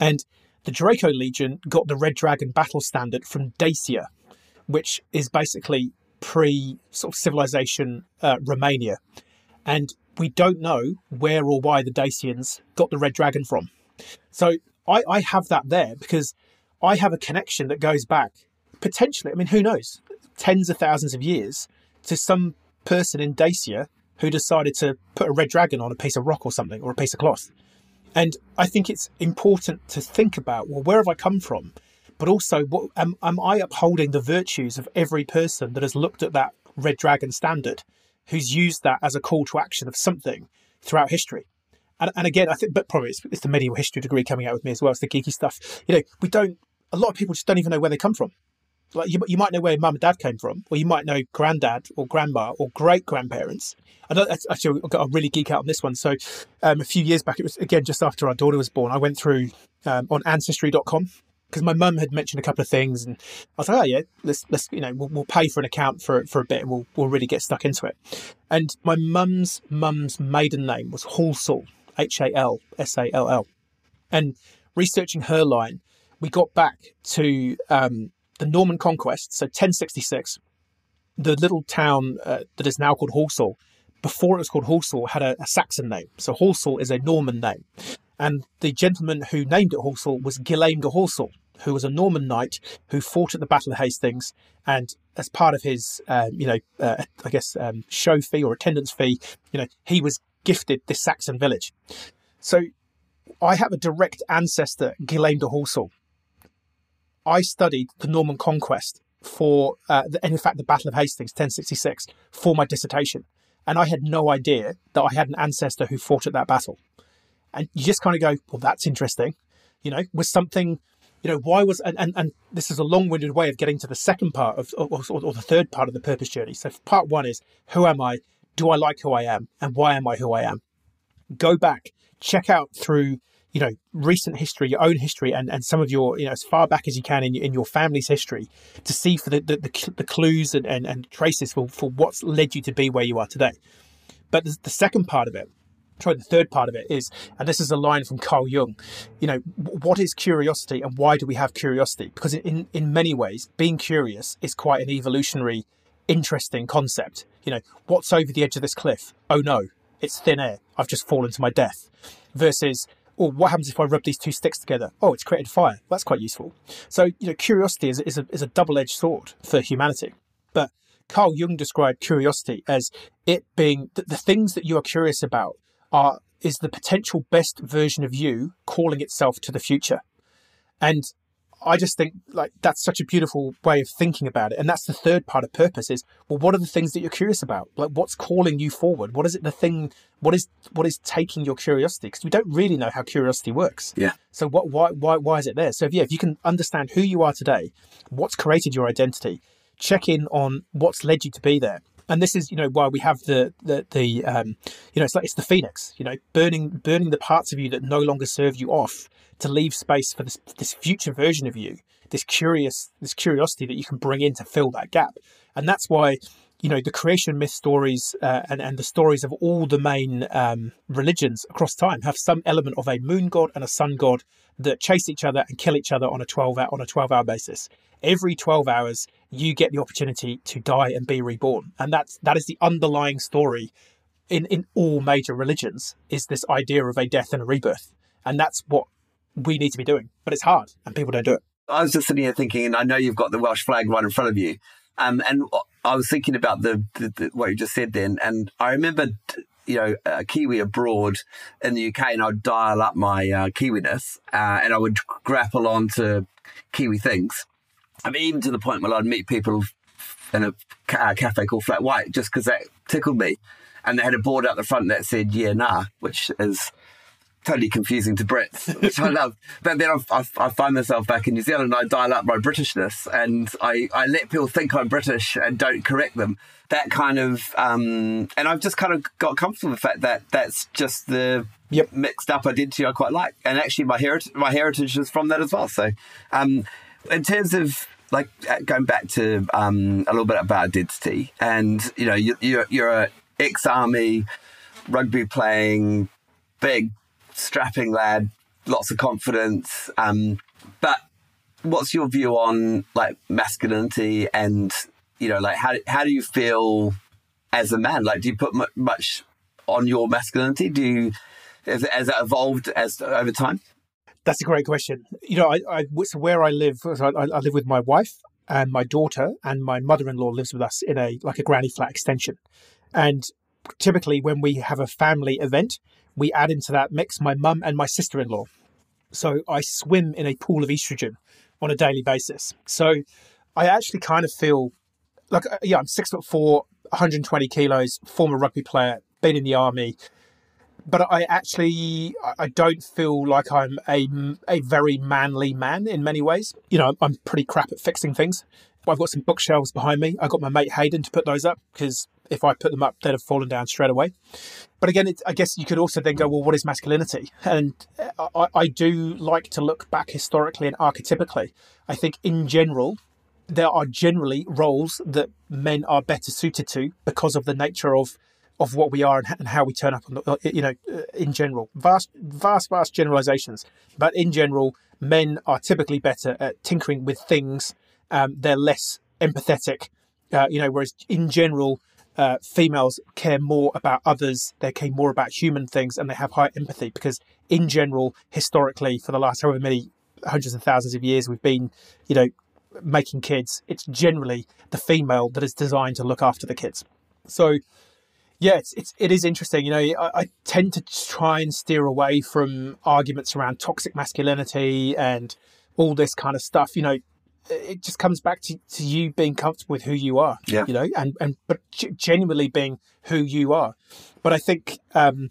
And the Draco Legion got the red dragon battle standard from Dacia, which is basically pre sort of civilization uh, Romania. And we don't know where or why the Dacians got the red dragon from. So I, I have that there because I have a connection that goes back potentially, I mean, who knows, tens of thousands of years to some person in Dacia who decided to put a red dragon on a piece of rock or something or a piece of cloth. And I think it's important to think about well, where have I come from? But also, what, am, am I upholding the virtues of every person that has looked at that red dragon standard, who's used that as a call to action of something throughout history? And, and again, I think, but probably it's, it's the medieval history degree coming out with me as well. It's the geeky stuff. You know, we don't, a lot of people just don't even know where they come from. Like you, you might know where mum and dad came from, or you might know granddad or grandma or great grandparents. And actually, I got really geek out on this one. So, um, a few years back, it was again just after our daughter was born. I went through um, on Ancestry.com because my mum had mentioned a couple of things, and I was like, "Oh yeah, let's let's you know we'll, we'll pay for an account for for a bit, and we'll we'll really get stuck into it." And my mum's mum's maiden name was Halsall, H A L S A L L, and researching her line, we got back to um, the Norman conquest, so 1066, the little town uh, that is now called Halsall, before it was called Halsall, had a, a, Saxon name. So Halsall is a Norman name. And the gentleman who named it Halsall was Gilame de Halsall, who was a Norman knight who fought at the Battle of Hastings. And as part of his, um, you know, uh, I guess, um, show fee or attendance fee, you know, he was gifted this Saxon village. So I have a direct ancestor, Gilame de Halsall, I studied the Norman conquest for, uh, the, and in fact, the Battle of Hastings, 1066, for my dissertation. And I had no idea that I had an ancestor who fought at that battle. And you just kind of go, well, that's interesting. You know, was something, you know, why was, and, and, and this is a long winded way of getting to the second part of, or, or, or the third part of the purpose journey. So part one is, who am I? Do I like who I am? And why am I who I am? Go back, check out through you know recent history your own history and, and some of your you know as far back as you can in, in your family's history to see for the, the, the, the clues and, and, and, traces for, for what's led you to be where you are today. But the, the second part of it try the third part of it is and this is a line from carl jung you know what is curiosity and why do we have curiosity? Because in in many ways being curious is quite an evolutionary interesting concept. You know what's over the edge of this cliff? Oh no it's thin air. I've just fallen to my death. Versus or what happens if I rub these two sticks together? Oh, it's created fire. That's quite useful. So, you know, curiosity is, is a, is a double edged sword for humanity. But Carl Jung described curiosity as it being the, the things that you are curious about are is the potential best version of you calling itself to the future. And I just think like that's such a beautiful way of thinking about it. And that's the third part of purpose is well, what are the things that you're curious about? Like what's calling you forward? What is it the thing what is what is taking your curiosity? Because we don't really know how curiosity works. Yeah. So what why why why is it there? So if, yeah, if you can understand who you are today, what's created your identity, check in on what's led you to be there. And this is, you know, why we have the the the um, you know, it's like it's the phoenix, you know, burning burning the parts of you that no longer serve you off to leave space for this this future version of you, this curious this curiosity that you can bring in to fill that gap. And that's why you know the creation myth stories uh, and and the stories of all the main um, religions across time have some element of a moon god and a sun god that chase each other and kill each other on a 12 hour, on a 12 hour basis every 12 hours you get the opportunity to die and be reborn and that's that is the underlying story in in all major religions is this idea of a death and a rebirth and that's what we need to be doing. But it's hard and people don't do it. I was just sitting here thinking, and I know you've got the Welsh flag right in front of you. Um, and I was thinking about the, the, the, what you just said then, and I remember, you know, a Kiwi abroad in the UK, and I'd dial up my uh, Kiwiness, uh, and I would grapple onto Kiwi things. I mean, even to the point where I'd meet people in a cafe called Flat White just because that tickled me, and they had a board out the front that said "Yeah, nah," which is totally confusing to Brits, which I love. But then I, I, I, find myself back in New Zealand and I dial up my Britishness and I, I let people think I'm British and don't correct them. That kind of, um, and I've just kind of got comfortable with the fact that that's just the yep. mixed up identity I quite like. And actually, my heritage, my heritage is from that as well. So, um, in terms of like uh, going back to um, a little bit about identity, and you know, you, you're, you're a ex-army, rugby playing, big strapping lad, lots of confidence. Um, but what's your view on like masculinity and you know like how how do you feel as a man? Like, do you put much on your masculinity? Do you has, has it evolved as over time? That's a great question. You know, I, I so where I live, I, I live with my wife and my daughter, and my mother-in-law lives with us in a like a granny flat extension. And typically when we have a family event, we add into that mix my mum and my sister in law. So I swim in a pool of estrogen on a daily basis. So I actually kind of feel like, uh, yeah, I'm six foot four, 120 kilos, former rugby player, been in the army. But I actually, I don't feel like I'm a, a very manly man in many ways. You know, I'm pretty crap at fixing things. I've got some bookshelves behind me. I got my mate Hayden to put those up because if I put them up, they'd have fallen down straight away. But again, it, I guess you could also then go, well, what is masculinity? And I, I do like to look back historically and archetypically. I think in general, there are generally roles that men are better suited to because of the nature of of what we are and how we turn up the, uh, you know uh, in general vast vast vast generalizations but in general men are typically better at tinkering with things um, they're less empathetic uh, you know whereas in general uh, females care more about others they care more about human things and they have higher empathy because in general historically for the last however many hundreds of thousands of years we've been you know making kids, it's generally the female that is designed to look after the kids. So, yeah, it's, it's it is interesting. You know, I, I tend to try and steer away from arguments around toxic masculinity and all this kind of stuff. You know, it just comes back to, to you being comfortable with who you are. Yeah. You know, and and but genuinely being who you are. But I think. um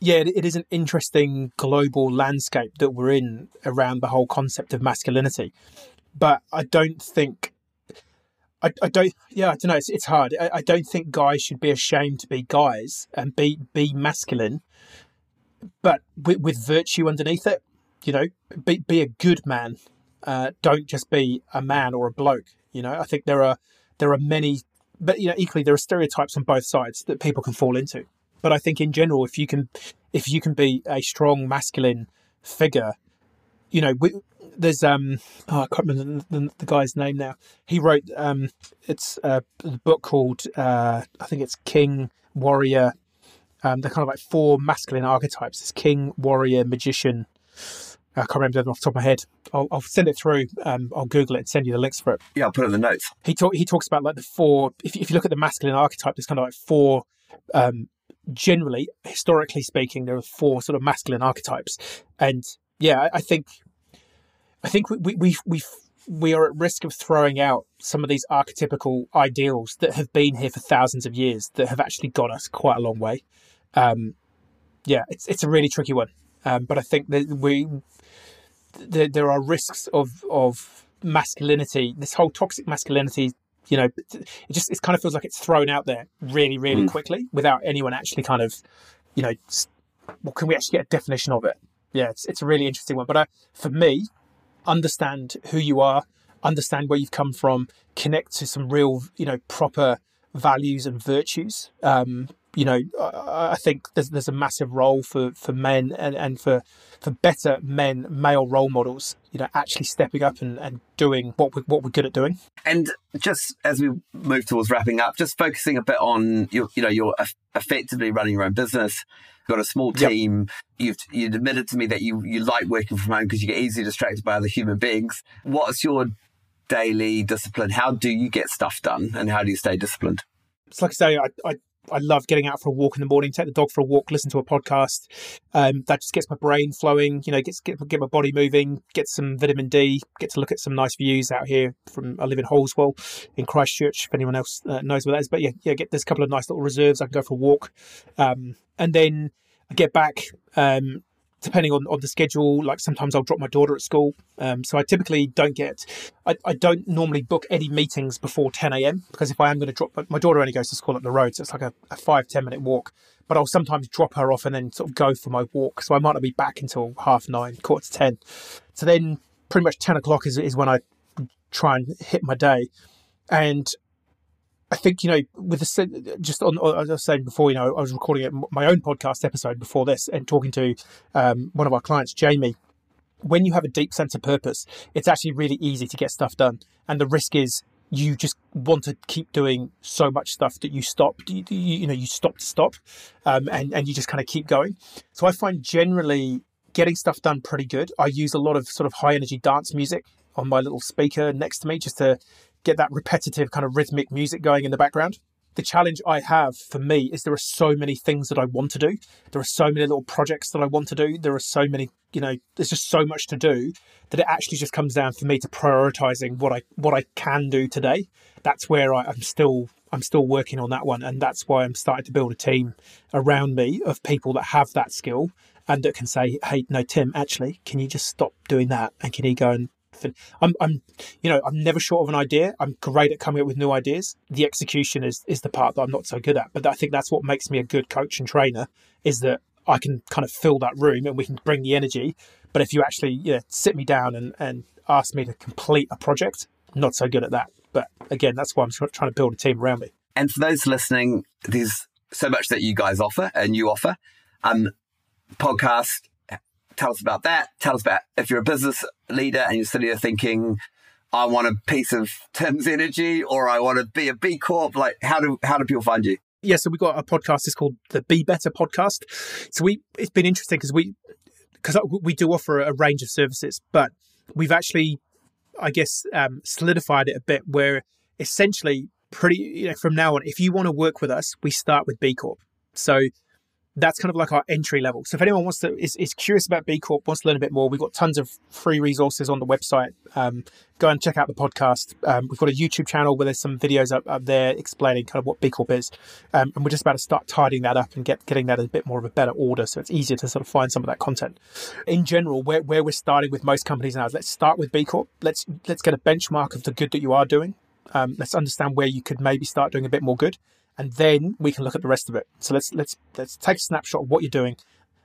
yeah, it is an interesting global landscape that we're in around the whole concept of masculinity but I don't think. I, I don't. Yeah, I don't know. It's, it's hard. I, I don't think guys should be ashamed to be guys and be be masculine, but with, with virtue underneath it. You know, be be a good man. Uh, don't just be a man or a bloke. You know, I think there are there are many, but you know, equally there are stereotypes on both sides that people can fall into. But I think in general, if you can, if you can be a strong masculine figure, you know, we, there's um oh, I can't remember the, the, the, guy's name now. He wrote um it's a, a book called uh I think it's King Warrior. Um, they're kind of like four masculine archetypes. It's King, Warrior, Magician. I can't remember off the top of my head. I'll, I'll send it through. Um, I'll Google it and send you the links for it. Yeah, I'll put it in the notes. He talk, he talks about like the four. If, if you look at the masculine archetype, there's kind of like four. Um, generally, historically speaking, there are four sort of masculine archetypes, and yeah, I, I think I think we we we we are at risk of throwing out some of these archetypical ideals that have been here for thousands of years that have actually got us quite a long way. Um, yeah, it's it's a really tricky one, um, but I think that we there, there are risks of of masculinity. This whole toxic masculinity, you know, it just it kind of feels like it's thrown out there really really mm. quickly without anyone actually kind of, you know, well, can we actually get a definition of it? Yeah, it's it's a really interesting one. But uh, for me, understand who you are, understand where you've come from, connect to some real, you know, proper values and virtues. Um, you know, I, I think there's there's a massive role for for men and, and for for better men, male role models. You know, actually stepping up and, and doing what we what we're good at doing. And just as we move towards wrapping up, just focusing a bit on your, you know, you're effectively running your own business. You've got a small team. Yep. You've you admitted to me that you you like working from home because you get easily distracted by other human beings. What's your daily discipline? How do you get stuff done, and how do you stay disciplined? It's like I say, I, I I love getting out for a walk in the morning, take the dog for a walk, listen to a podcast. Um, that just gets my brain flowing, you know, gets get, get my body moving, get some vitamin D, get to look at some nice views out here from I live in Halswell in Christchurch. If anyone else uh, knows where that is, but yeah, yeah, get there's a couple of nice little reserves. I can go for a walk, um, and then I get back. Um, depending on, on the schedule, like sometimes I'll drop my daughter at school. Um, so I typically don't get, I, I don't normally book any meetings before 10 a.m. because if I am going to drop, my daughter only goes to school up the road. So it's like a, a five ten minute walk. But I'll sometimes drop her off and then sort of go for my walk. So I might not be back until half nine, quarter to 10. So then pretty much 10 o'clock is, is when I try and hit my day. And I think you know, with the just on as I was saying before, you know, I was recording it, my own podcast episode before this and talking to um, one of our clients, Jamie. When you have a deep sense of purpose, it's actually really easy to get stuff done, and the risk is you just want to keep doing so much stuff that you stop. You, you, know, you stop to stop, um, and and you just kind of keep going. So I find generally getting stuff done pretty good. I use a lot of sort of high energy dance music on my little speaker next to me just to get that repetitive kind of rhythmic music going in the background. the challenge I have for me is there are so many things that I want to do. There are so many little projects that I want to do. There are so many, you know, there's just so much to do that it actually just comes down for me to prioritizing what I what I can do today. That's where I, I'm still I'm still working on that one, and that's why I'm starting to build a team around me of people that have that skill and that can say, "Hey, no, Tim, actually, can you just stop doing that and can you go and I'm, I'm, you know, I'm never short of an idea. I'm great at coming up with new ideas. The execution is is the part that I'm not so good at. But I think that's what makes me a good coach and trainer is that I can kind of fill that room and we can bring the energy. But if you actually you know, sit me down and, and ask me to complete a project, not so good at that. But again, that's why I'm trying to build a team around me. And for those listening, there's so much that you guys offer and you offer. Um, podcast, tell us about that. Tell us about if you're a business leader and you're sitting there thinking, I want a piece of Tim's energy or I want to be a B Corp. Like how do how do people find you? Yeah, so we've got a podcast. It's called the Be Better Podcast. So we it's been interesting because we because we do offer a range of services, but we've actually, I guess, um, solidified it a bit. Where essentially, pretty you know, from now on, if you want to work with us, we start with B Corp. So that's kind of like our entry level. So if anyone wants to is, is curious about B Corp, wants to learn a bit more, we've got tons of free resources on the website. Um, go and check out the podcast. Um, we've got a YouTube channel where there's some videos up, up there explaining kind of what B Corp is, um, and we're just about to start tidying that up and get getting that a bit more of a better order, so it's easier to sort of find some of that content. In general, where, where we're starting with most companies now is let's start with B Corp. Let's let's get a benchmark of the good that you are doing. Um, let's understand where you could maybe start doing a bit more good and then we can look at the rest of it. So let's let's let's take a snapshot of what you're doing.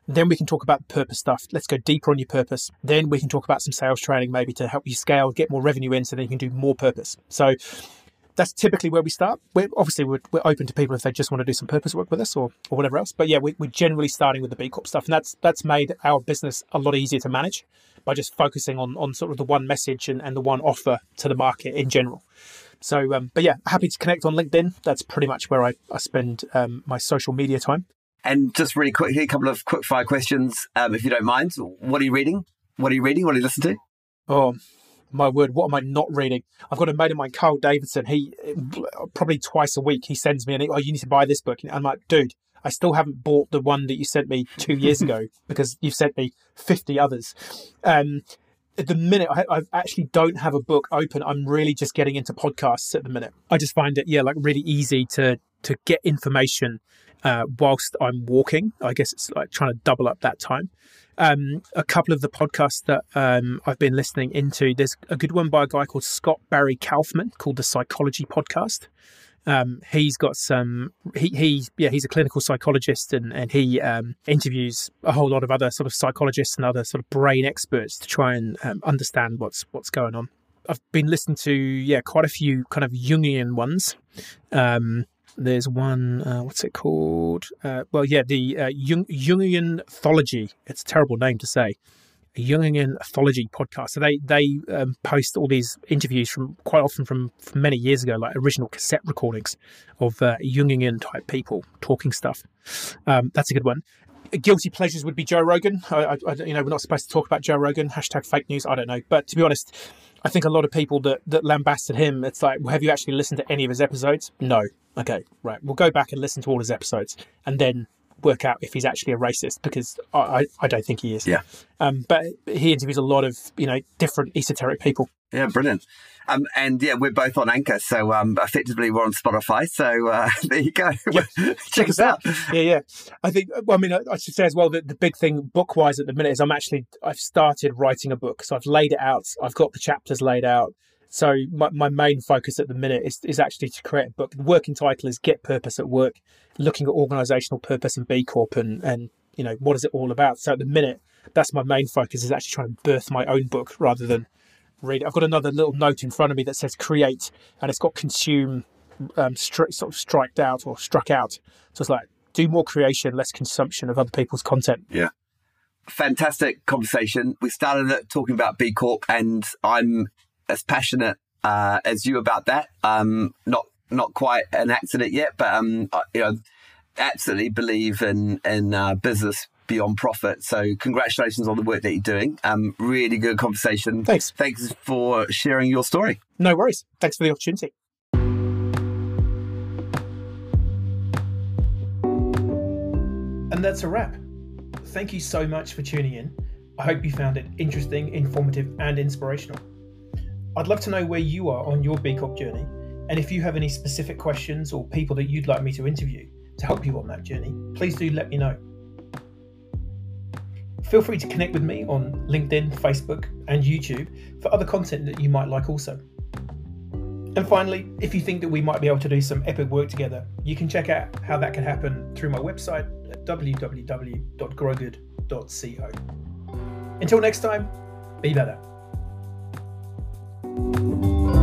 Then we can talk about purpose stuff. Let's go deeper on your purpose. Then we can talk about some sales training, maybe to help you scale, get more revenue in, so then you can do more purpose. So that's typically where we start. We're obviously we're, we're open to people if they just want to do some purpose work with us or, or whatever else. But yeah, we, are generally starting with the B Corp stuff, and that's that's made our business a lot easier to manage by just focusing on on sort of the one message and, and the one offer to the market in general. So, um, but yeah, happy to connect on LinkedIn. That's pretty much where I, I spend um, my social media time. And just really quickly, a couple of quick fire questions, um, if you don't mind. What are you reading? What are you reading? What are you listening to? Oh, my word, what am I not reading? I've got a mate of mine, Carl Davidson. He probably twice a week he sends me an, oh, you need to buy this book. And I'm like, dude, I still haven't bought the one that you sent me two years ago because you've sent me 50 others. Um, at the minute, I, I, actually don't have a book open. I'm really just getting into podcasts at the minute. I just find it, yeah, like really easy to to get information uh, whilst I'm walking. I guess it's like trying to double up that time. Um, a couple of the podcasts that um, I've been listening into, there's a good one by a guy called Scott Barry Kaufman called the Psychology Podcast. Um, he's got some. He, he yeah he's a clinical psychologist and and he um, interviews a whole lot of other sort of psychologists and other sort of brain experts to try and um, understand what's what's going on. I've been listening to yeah quite a few kind of Jungian ones. Um, there's one uh, what's it called? Uh, well yeah the uh, Jung, Jungianthology. It's a terrible name to say. Jungianthology podcast. So they they um, post all these interviews from quite often from, from many years ago, like original cassette recordings of uh, Jungian type people talking stuff. Um, that's a good one. Guilty pleasures would be Joe Rogan. I, I, you know, we're not supposed to talk about Joe Rogan. Hashtag fake news. I don't know, but to be honest, I think a lot of people that that lambasted him. It's like, well, have you actually listened to any of his episodes? No. Okay, right. We'll go back and listen to all his episodes, and then work out if he's actually a racist because I, I don't think he is. Yeah. Um, but he interviews a lot of you know different esoteric people. Yeah, brilliant. Um, and yeah, we're both on Anchor, so um, effectively we're on Spotify. So uh, there you go. Check us out. Yeah, yeah. I think. Well, I mean, I, I should say as well that the big thing book wise at the minute is I'm actually I've started writing a book, so I've laid it out. I've got the chapters laid out. So my, my main focus at the minute is, is actually to create a book. The working title is Get Purpose at Work, looking at organizational purpose and B Corp and, and you know, what is it all about? So at the minute, that's my main focus is actually trying to birth my own book rather than read. I've got another little note in front of me that says create and it's got consume um, stri- sort of striked out or struck out. So it's like do more creation, less consumption of other people's content. Yeah. Fantastic conversation. We started talking about B Corp and I'm as passionate uh, as you about that. Um, not not quite an accident yet, but um, I, you know, absolutely believe in in uh, business beyond profit. So congratulations on the work that you're doing. Um, really good conversation. Thanks. Thanks for sharing your story. No worries. Thanks for the opportunity. And that's a wrap. Thank you so much for tuning in. I hope you found it interesting, informative, and inspirational. I'd love to know where you are on your B Corp journey, and if you have any specific questions or people that you'd like me to interview to help you on that journey, please do let me know. Feel free to connect with me on LinkedIn, Facebook, and YouTube for other content that you might like also. And finally, if you think that we might be able to do some epic work together, you can check out how that can happen through my website at www.growgood.co. Until next time, be better. Thank you.